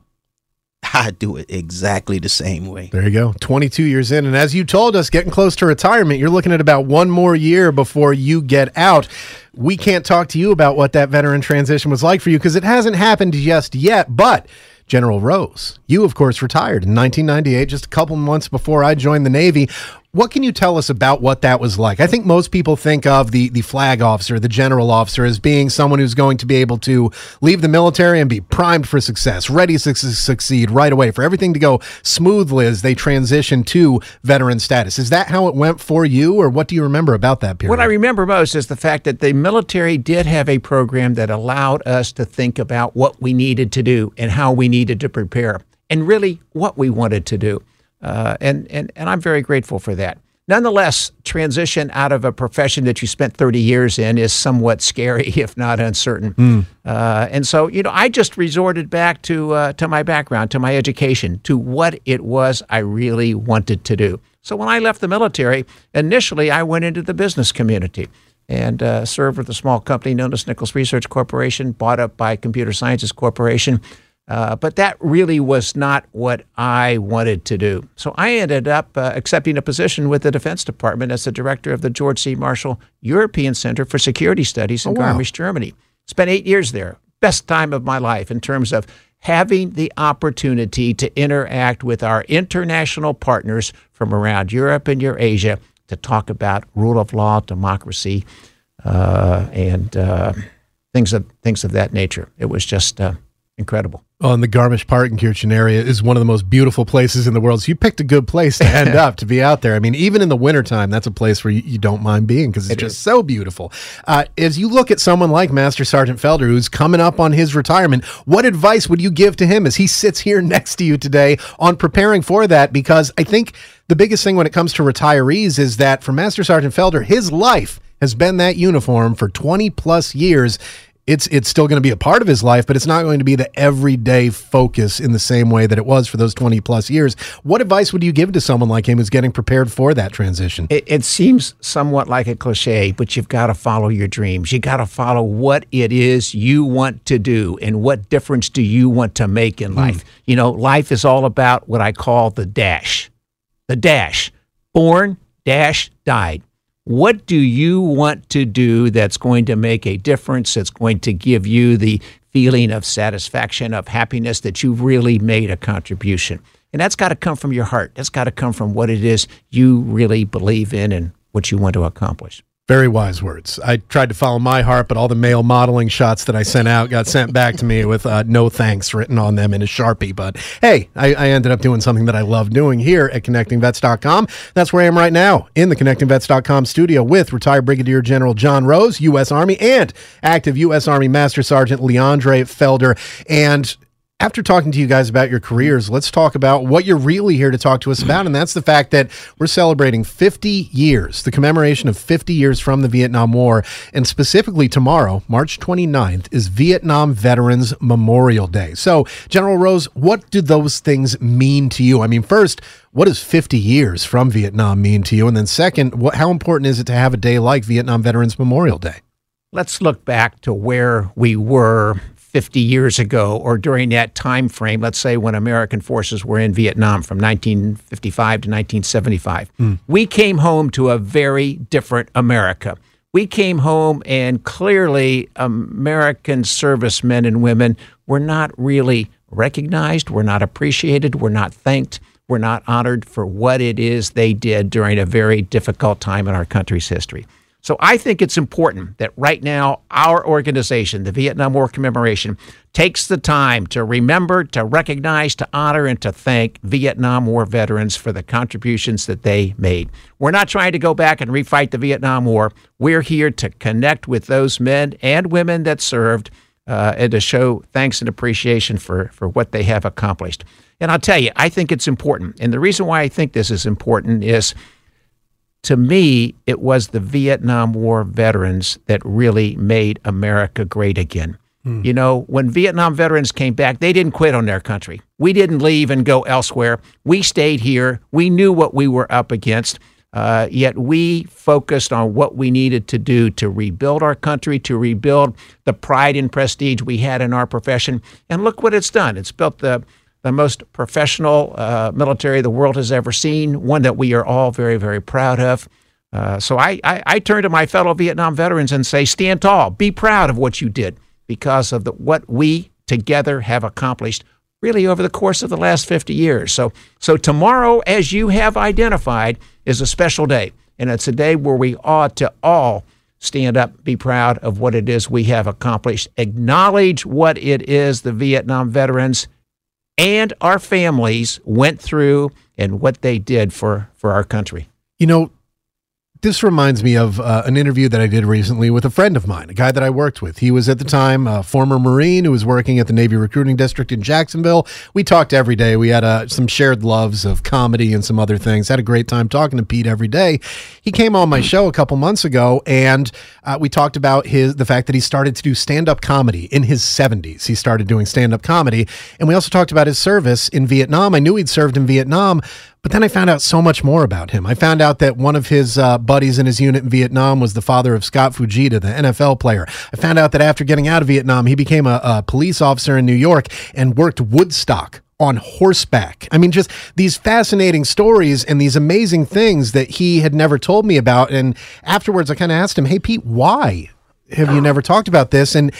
I'd do it exactly the same way.
There you go. 22 years in. And as you told us, getting close to retirement, you're looking at about one more year before you get out. We can't talk to you about what that veteran transition was like for you because it hasn't happened just yet. But General Rose. You, of course, retired in 1998, just a couple months before I joined the Navy. What can you tell us about what that was like? I think most people think of the the flag officer, the general officer, as being someone who's going to be able to leave the military and be primed for success, ready to succeed right away, for everything to go smoothly as they transition to veteran status. Is that how it went for you, or what do you remember about that period?
What I remember most is the fact that the military did have a program that allowed us to think about what we needed to do and how we needed to prepare, and really what we wanted to do. Uh, and, and, and I'm very grateful for that. Nonetheless, transition out of a profession that you spent 30 years in is somewhat scary, if not uncertain.
Mm.
Uh, and so, you know, I just resorted back to uh, to my background, to my education, to what it was I really wanted to do. So when I left the military, initially I went into the business community and uh, served with a small company known as Nichols Research Corporation, bought up by Computer Sciences Corporation. Uh, but that really was not what I wanted to do. So I ended up uh, accepting a position with the Defense Department as the director of the George C. Marshall European Center for Security Studies in
Oh, wow.
Garmisch, Germany. Spent eight years there. Best time of my life in terms of having the opportunity to interact with our international partners from around Europe and Eurasia to talk about rule of law, democracy, uh, and uh, things of things of that nature. It was just uh, incredible.
And the Garmisch Partenkirchen area is one of the most beautiful places in the world. So you picked a good place to end up to be out there. I mean, even in the wintertime, that's a place where you, you don't mind being because it's
It
just
is.
so beautiful. Uh, as you look at someone like Master Sergeant Felder, who's coming up on his retirement, what advice would you give to him as he sits here next to you today on preparing for that? Because I think the biggest thing when it comes to retirees is that for Master Sergeant Felder, his life has been that uniform for 20 plus years it's it's still going to be a part of his life, but it's not going to be the everyday focus in the same way that it was for those 20 plus years. What advice would you give to someone like him who's getting prepared for that transition?
It, it seems somewhat like a cliche, but you've got to follow your dreams. You got to follow what it is you want to do and what difference do you want to make in hmm. life. You know, life is all about what I call the dash. The dash. Born, dash, died. What do you want to do that's going to make a difference, that's going to give you the feeling of satisfaction, of happiness that you've really made a contribution? And that's got to come from your heart. That's got to come from what it is you really believe in and what you want to accomplish.
Very wise words. I tried to follow my heart, but all the male modeling shots that I sent out got sent back to me with uh, no thanks written on them in a Sharpie. But hey, I, I ended up doing something that I love doing here at ConnectingVets.com. That's where I am right now in the ConnectingVets.com studio with retired Brigadier General John Rose, U.S. Army, and active U.S. Army Master Sergeant Leandre Felder. And after talking to you guys about your careers, let's talk about what you're really here to talk to us about. And that's the fact that we're celebrating 50 years, the commemoration of 50 years from the Vietnam War. And specifically tomorrow, March 29th, is Vietnam Veterans Memorial Day. So, General Rose, what do those things mean to you? I mean, first, what does 50 years from Vietnam mean to you? And then, second, what, how important is it to have a day like Vietnam Veterans Memorial Day?
Let's look back to where we were 50 years ago or during that time frame, let's say when American forces were in Vietnam from 1955 to 1975. Mm. We came home to a very different America. We came home and clearly American servicemen and women were not really recognized, were not appreciated, were not thanked, were not honored for what it is they did during a very difficult time in our country's history. So I think it's important that right now our organization, the Vietnam War Commemoration, takes the time to remember, to recognize, to honor, and to thank Vietnam War veterans for the contributions that they made. We're not trying to go back and refight the Vietnam War. We're here to connect with those men and women that served uh, and to show thanks and appreciation for, for what they have accomplished. And I'll tell you, I think it's important. And the reason why I think this is important is to me, it was the Vietnam War veterans that really made America great again. Mm. You know, when Vietnam veterans came back, they didn't quit on their country. We didn't leave and go elsewhere. We stayed here. We knew what we were up against. Uh, yet we focused on what we needed to do to rebuild our country, to rebuild the pride and prestige we had in our profession. And look what it's done. It's built the the most professional uh, military the world has ever seen, one that we are all very, very proud of. Uh, so I, I, I, turn to my fellow Vietnam veterans and say, stand tall, be proud of what you did because of the, what we together have accomplished really over the course of the last 50 years. So, so tomorrow, as you have identified, is a special day. And it's a day where we ought to all stand up, be proud of what it is we have accomplished, acknowledge what it is the Vietnam veterans and our families went through and what they did for, for our country.
You know, this reminds me of uh, an interview that I did recently with a friend of mine, a guy that I worked with. He was at the time a former Marine who was working at the Navy Recruiting District in Jacksonville. We talked every day. We had uh, some shared loves of comedy and some other things. Had a great time talking to Pete every day. He came on my show a couple months ago, and uh, we talked about his the fact that he started to do stand up comedy in his 70s. He started doing stand up comedy, and we also talked about his service in Vietnam. I knew he'd served in Vietnam, but then I found out so much more about him. I found out that one of his uh, buddies in his unit in Vietnam was the father of Scott Fujita, the NFL player. I found out that after getting out of Vietnam, he became a, a police officer in New York and worked Woodstock on horseback. I mean, just these fascinating stories and these amazing things that he had never told me about. And afterwards, I kind of asked him, Hey, Pete, why have you never talked about this? And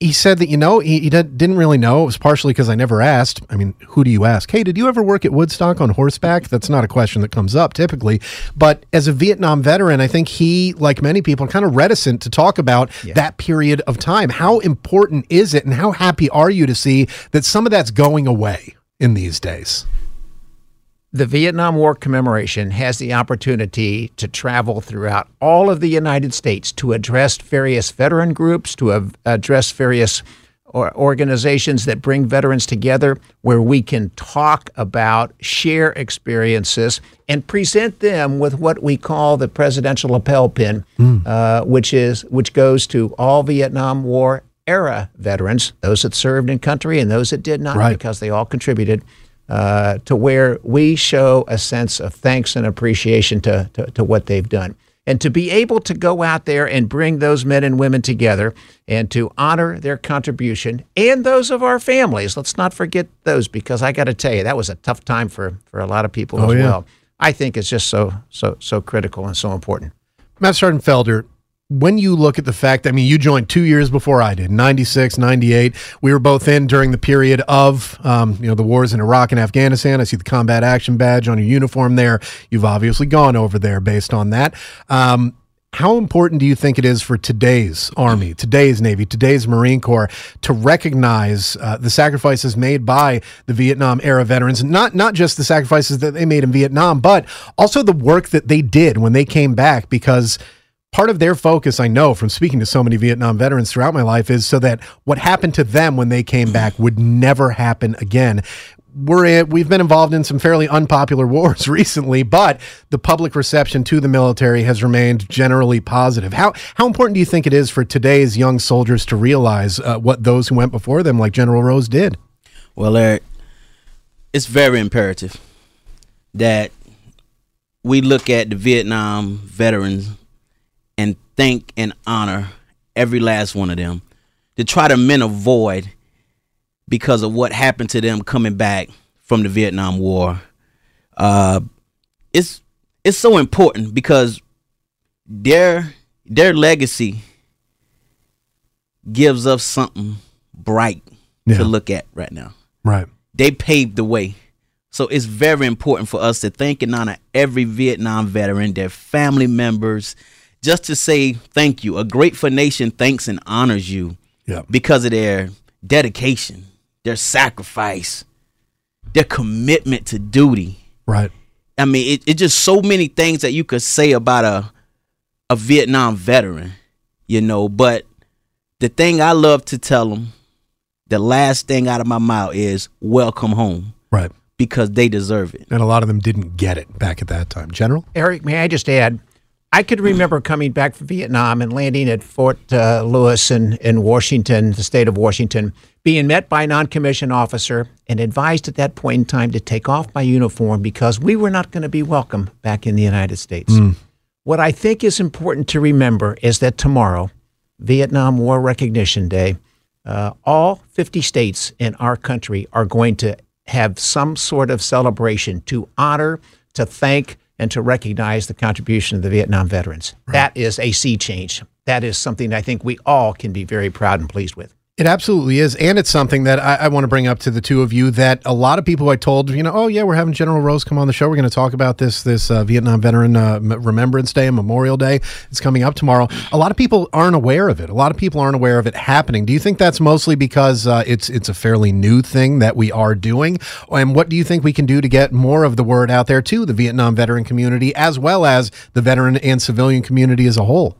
he said that you know he, he didn't really know. It was partially because i never asked. I mean who do you ask? Hey did you ever work at woodstock on horseback? That's not a question that comes up typically. But as a vietnam veteran i think he like many people kind of reticent to talk about yeah. that period of time. How important is it and how happy are you to see that some of that's going away in these days
the Vietnam War commemoration has the opportunity to travel throughout all of the United States to address various veteran groups, to address various organizations that bring veterans together where we can talk about, share experiences, and present them with what we call the presidential lapel pin, mm. uh, which is which goes to all Vietnam War era veterans, those that served in country and those that did not, right. because they all contributed uh, to where we show a sense of thanks and appreciation to, to, to, what they've done. And to be able to go out there and bring those men and women together and to honor their contribution and those of our families. Let's not forget those because I got to tell you, that was a tough time for, for a lot of people oh, as yeah. well. I think it's just so, so, so critical and so important.
Matt Sergeant Felder, when you look at the fact, I mean, you joined two years before I did, 96, 98. We were both in during the period of, um, you know, the wars in Iraq and Afghanistan. I see the combat action badge on your uniform there. You've obviously gone over there based on that. Um, how important do you think it is for today's Army, today's Navy, today's Marine Corps to recognize uh, the sacrifices made by the Vietnam era veterans? Not not just the sacrifices that they made in Vietnam, but also the work that they did when they came back. Because part of their focus, I know from speaking to so many Vietnam veterans throughout my life, is so that what happened to them when they came back would never happen again. We're in, we've been involved in some fairly unpopular wars recently, but the public reception to the military has remained generally positive. How how important do you think it is for today's young soldiers to realize uh, what those who went before them, like General Rose, did?
Well, Eric, it's very imperative that we look at the Vietnam veterans thank and honor every last one of them to try to mend a void because of what happened to them coming back from the Vietnam War. Uh, it's it's so important because their their legacy gives us something bright
Yeah.
to look at right now.
Right.
They paved the way. So it's very important for us to thank and honor every Vietnam veteran, their family members, just to say thank you. A grateful nation thanks and honors you
Yeah.
because of their dedication, their sacrifice, their commitment to duty.
Right.
I mean, it, it's just so many things that you could say about a a Vietnam veteran, you know. But the thing I love to tell them, the last thing out of my mouth is "Welcome home,"
Right.
because they deserve it.
And a lot of them didn't get it back at that time. General?
Eric, may I just add? I could remember coming back from Vietnam and landing at Fort uh, Lewis in, in Washington, the state of Washington, being met by a non commissioned officer and advised at that point in time to take off my uniform because we were not going to be welcome back in the United States. What I think is important to remember is that tomorrow, Vietnam War Recognition Day, uh, all 50 states in our country are going to have some sort of celebration to honor, to thank, and to recognize the contribution of the Vietnam veterans. That is a sea change. That is something I think we all can be very proud and pleased with.
It absolutely is. And it's something that I, I want to bring up to the two of you that a lot of people I told, you know, oh, yeah, we're having General Rose come on the show. We're going to talk about this this uh, Vietnam Veteran uh, Remembrance Day and Memorial Day. It's coming up tomorrow. A lot of people aren't aware of it. A lot of people aren't aware of it happening. Do you think that's mostly because uh, it's it's a fairly new thing that we are doing? And what do you think we can do to get more of the word out there to the Vietnam veteran community as well as the veteran and civilian community as a whole?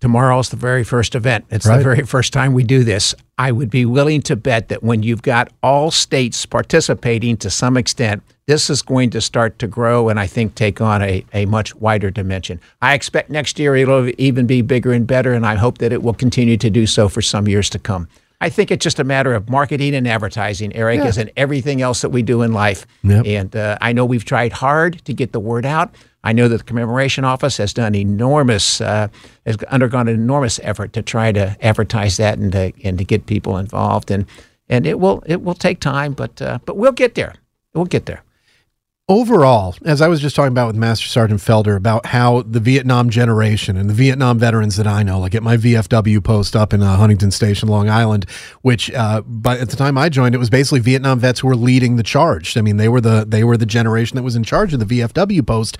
Tomorrow's the very first event. It's
Right.
the very first time we do this. I would be willing to bet that when you've got all states participating to some extent, this is going to start to grow and I think take on a, a much wider dimension. I expect next year it'll even be bigger and better, and I hope that it will continue to do so for some years to come. I think it's just a matter of marketing and advertising, Eric, as in everything else that we do in life.
Yep.
And uh, I know we've tried hard to get the word out. I know that the commemoration office has done enormous, uh, has undergone an enormous effort to try to advertise that and to, and to get people involved. And and it will it will take time, but uh, but we'll get there. We'll get there.
Overall, as I was just talking about with Master Sergeant Felder about how the Vietnam generation and the Vietnam veterans that I know, like at my VFW post up in uh, Huntington Station, Long Island, which uh, but at the time I joined, it was basically Vietnam vets who were leading the charge. I mean, they were the they were the generation that was in charge of the VFW post.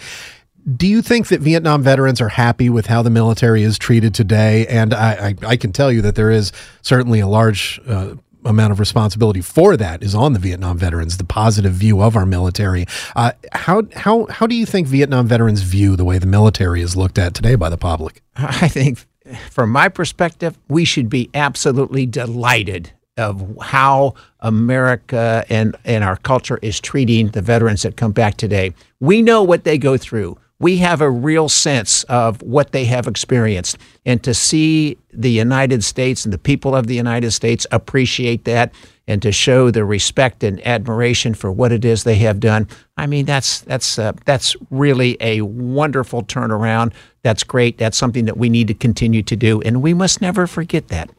Do you think that Vietnam veterans are happy with how the military is treated today? And I, I, I can tell you that there is certainly a large uh, amount of responsibility for that is on the Vietnam veterans, the positive view of our military. Uh, how how how do you think Vietnam veterans view the way the military is looked at today by the public?
I think, from my perspective, we should be absolutely delighted of how America and, and our culture is treating the veterans that come back today. We know what they go through. We have a real sense of what they have experienced. And to see the United States and the people of the United States appreciate that and to show the respect and admiration for what it is they have done, I mean, that's, that's, uh, that's really a wonderful turnaround. That's great. That's something that we need to continue to do. And we must never forget that.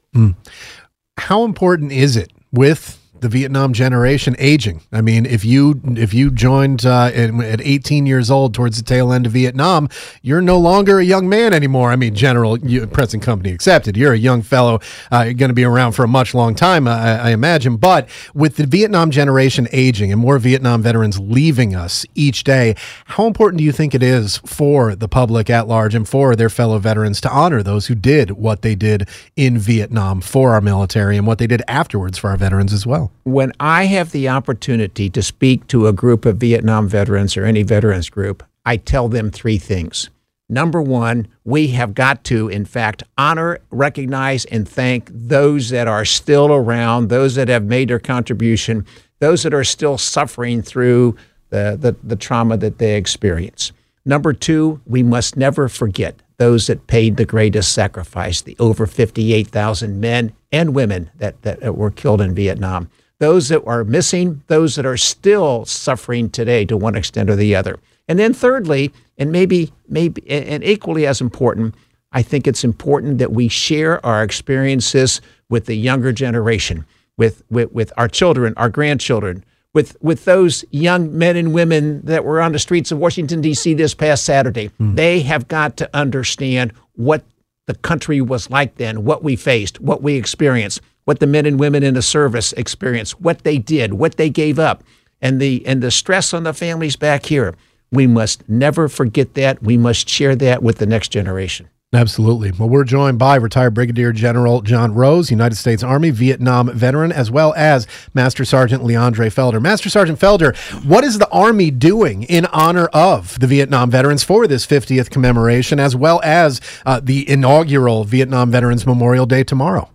How important is it with the Vietnam generation aging? I mean, if you if you joined uh, at 18 years old towards the tail end of Vietnam, you're no longer a young man anymore. I mean, general present company accepted. You're a young fellow. Uh, going to be around for a much long time, I, I imagine. But with the Vietnam generation aging and more Vietnam veterans leaving us each day, how important do you think it is for the public at large and for their fellow veterans to honor those who did what they did in Vietnam for our military and what they did afterwards for our veterans as well?
When I have the opportunity to speak to a group of Vietnam veterans or any veterans group, I tell them three things. number one, we have got to, in fact, honor, recognize, and thank those that are still around, those that have made their contribution, those that are still suffering through the, the, the trauma that they experience. Number two, we must never forget those that paid the greatest sacrifice, the over 58,000 men and women that, that were killed in Vietnam. Those that are missing, those that are still suffering today to one extent or the other. And then thirdly, and maybe maybe and equally as important, I think it's important that we share our experiences with the younger generation, with with, with our children, our grandchildren, with with those young men and women that were on the streets of Washington D.C. this past Saturday. Mm. They have got to understand what the country was like then, what we faced, what we experienced, what the men and women in the service experienced, what they did, what they gave up, and the and the stress on the families back here. We must never forget that. We must share that with the next generation.
Absolutely. Well, we're joined by retired Brigadier General John Rose, United States Army Vietnam veteran, as well as Master Sergeant Leandre Felder. Master Sergeant Felder, what is the Army doing in honor of the Vietnam veterans for this 50th commemoration, as well as uh, the inaugural Vietnam Veterans Memorial Day tomorrow?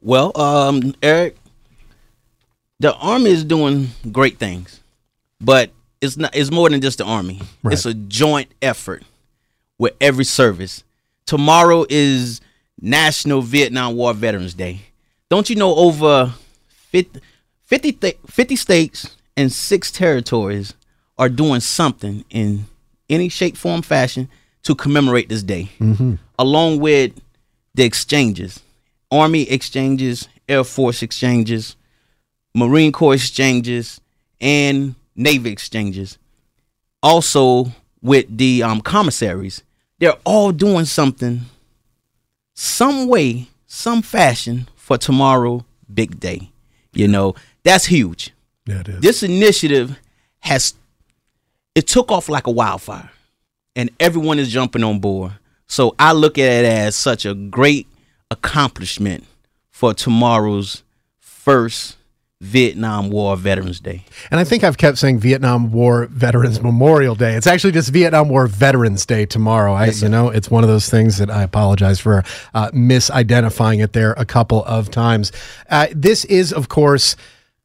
Well, um, Eric, the Army is doing great things, but it's not. It's more than just the Army. Right. It's a joint effort with every service tomorrow is National Vietnam War Veterans Day. Don't you know over 50, 50, 50 states and six territories are doing something in any shape, form, fashion to commemorate this day, mm-hmm. along with the exchanges, Army exchanges, Air Force exchanges, Marine Corps exchanges, and Navy exchanges. Also with the um, commissaries they're all doing something, some way, some fashion for tomorrow, big day. You know, that's huge.
Yeah, it is.
This initiative has it took off like a wildfire, and everyone is jumping on board. So I look at it as such a great accomplishment for tomorrow's first Vietnam War Veterans Day.
And I think I've kept saying Vietnam War Veterans Memorial Day. It's actually just Vietnam War Veterans Day tomorrow. I, yes, you know, it's one of those things that I apologize for uh, misidentifying it there a couple of times. Uh, this is, of course.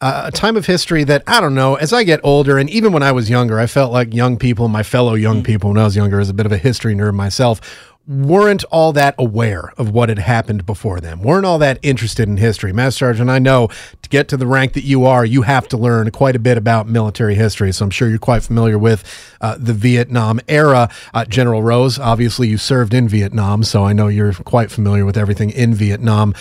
Uh, a time of history that I don't know. As I get older, and even when I was younger, I felt like young people, my fellow young mm-hmm. people, when I was younger, as a bit of a history nerd myself, weren't all that aware of what had happened before them, weren't all that interested in history. Master Sergeant, I know to get to the rank that you are, you have to learn quite a bit about military history. So I'm sure you're quite familiar with uh, the Vietnam era. Uh, General Rose, obviously, you served in Vietnam, so I know you're quite familiar with everything in Vietnam.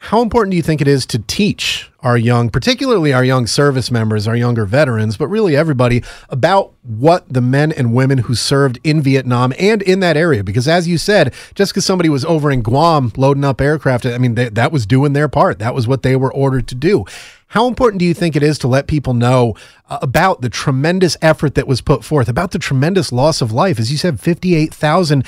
How important do you think it is to teach our young, particularly our young service members, our younger veterans, but really everybody about what the men and women who served in Vietnam and in that area? Because as you said, just because somebody was over in Guam loading up aircraft, I mean, they, that was doing their part. That was what they were ordered to do. How important do you think it is to let people know uh, about the tremendous effort that was put forth, about the tremendous loss of life? As you said, 58,000.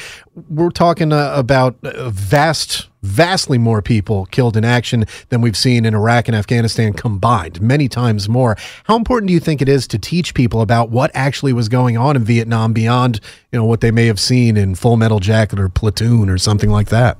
We're talking uh, about uh, vast, vastly more people killed in action than we've seen in Iraq and Afghanistan combined, many times more. How important do you think it is to teach people about what actually was going on in Vietnam beyond, you know, what they may have seen in Full Metal Jacket or Platoon or something like that?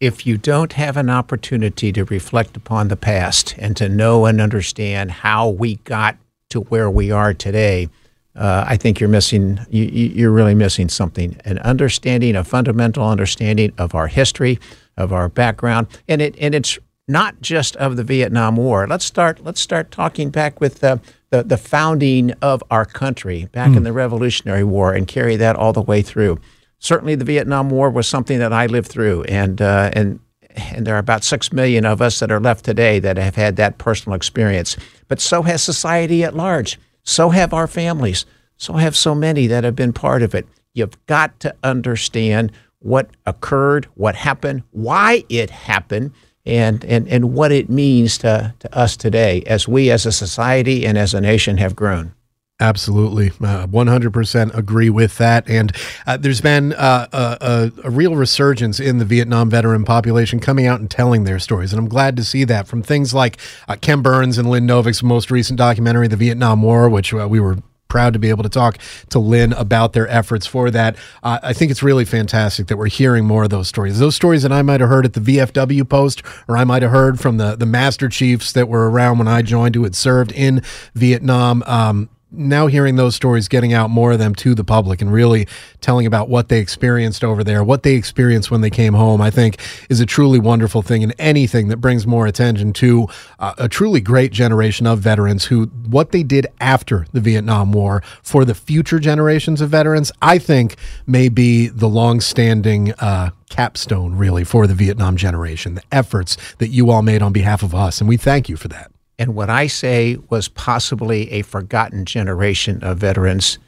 If you don't have an opportunity to reflect upon the past and to know and understand how we got to where we are today, uh, I think you're missing. You, you're really missing something. An understanding, a fundamental understanding of our history, of our background, and it and it's not just of the Vietnam War. Let's start. Let's start talking back with the the, the founding of our country back mm. in hmm. the Revolutionary War and carry that all the way through certainly the Vietnam War was something that I lived through, and uh, and and there are about six million of us that are left today that have had that personal experience. But so has society at large. So have our families. So have so many that have been part of it. You've got to understand what occurred, what happened, why it happened, and, and, and what it means to, to us today as we as a society and as a nation have grown.
Absolutely. Uh, 100% agree with that. And uh, there's been uh, a, a, real resurgence in the Vietnam veteran population coming out and telling their stories. And I'm glad to see that from things like uh, Ken Burns and Lynn Novick's most recent documentary, The Vietnam War, which uh, we were proud to be able to talk to Lynn about their efforts for that. Uh, I think it's really fantastic that we're hearing more of those stories. Those stories that I might have heard at the VFW post, or I might have heard from the the Master Chiefs that were around when I joined, who had served in Vietnam. Um, now hearing those stories, getting out more of them to the public and really telling about what they experienced over there, what they experienced when they came home, I think is a truly wonderful thing and anything that brings more attention to uh, a truly great generation of veterans who what they did after the Vietnam War for the future generations of veterans, I think may be the long-standing uh, capstone really for the Vietnam generation, the efforts that you all made on behalf of us. And we thank you for that
and what I say was possibly a forgotten generation of veterans,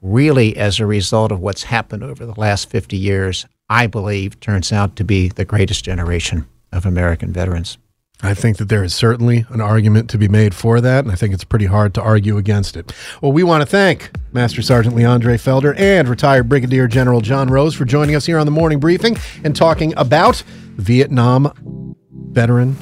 really as a result of what's happened over the last 50 years, I believe turns out to be the greatest generation of American veterans.
I think that there is certainly an argument to be made for that, and I think it's pretty hard to argue against it. Well, we want to thank Master Sergeant Leandre Felder and retired Brigadier General John Rose for joining us here on the morning briefing and talking about Vietnam veteran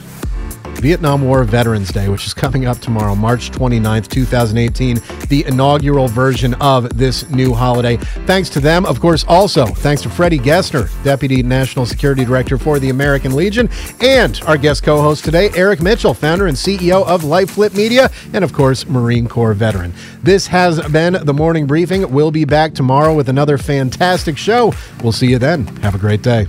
Vietnam War Veterans Day, which is coming up tomorrow, March 29th, 2018, the inaugural version of this new holiday. Thanks to them, of course, also thanks to Freddie Gessner, Deputy National Security Director for the American Legion, and our guest co host today, Eric Mitchell, founder and CEO of LifeFlip Media, and of course, Marine Corps veteran. This has been the morning briefing. We'll be back tomorrow with another fantastic show. We'll see you then. Have a great day.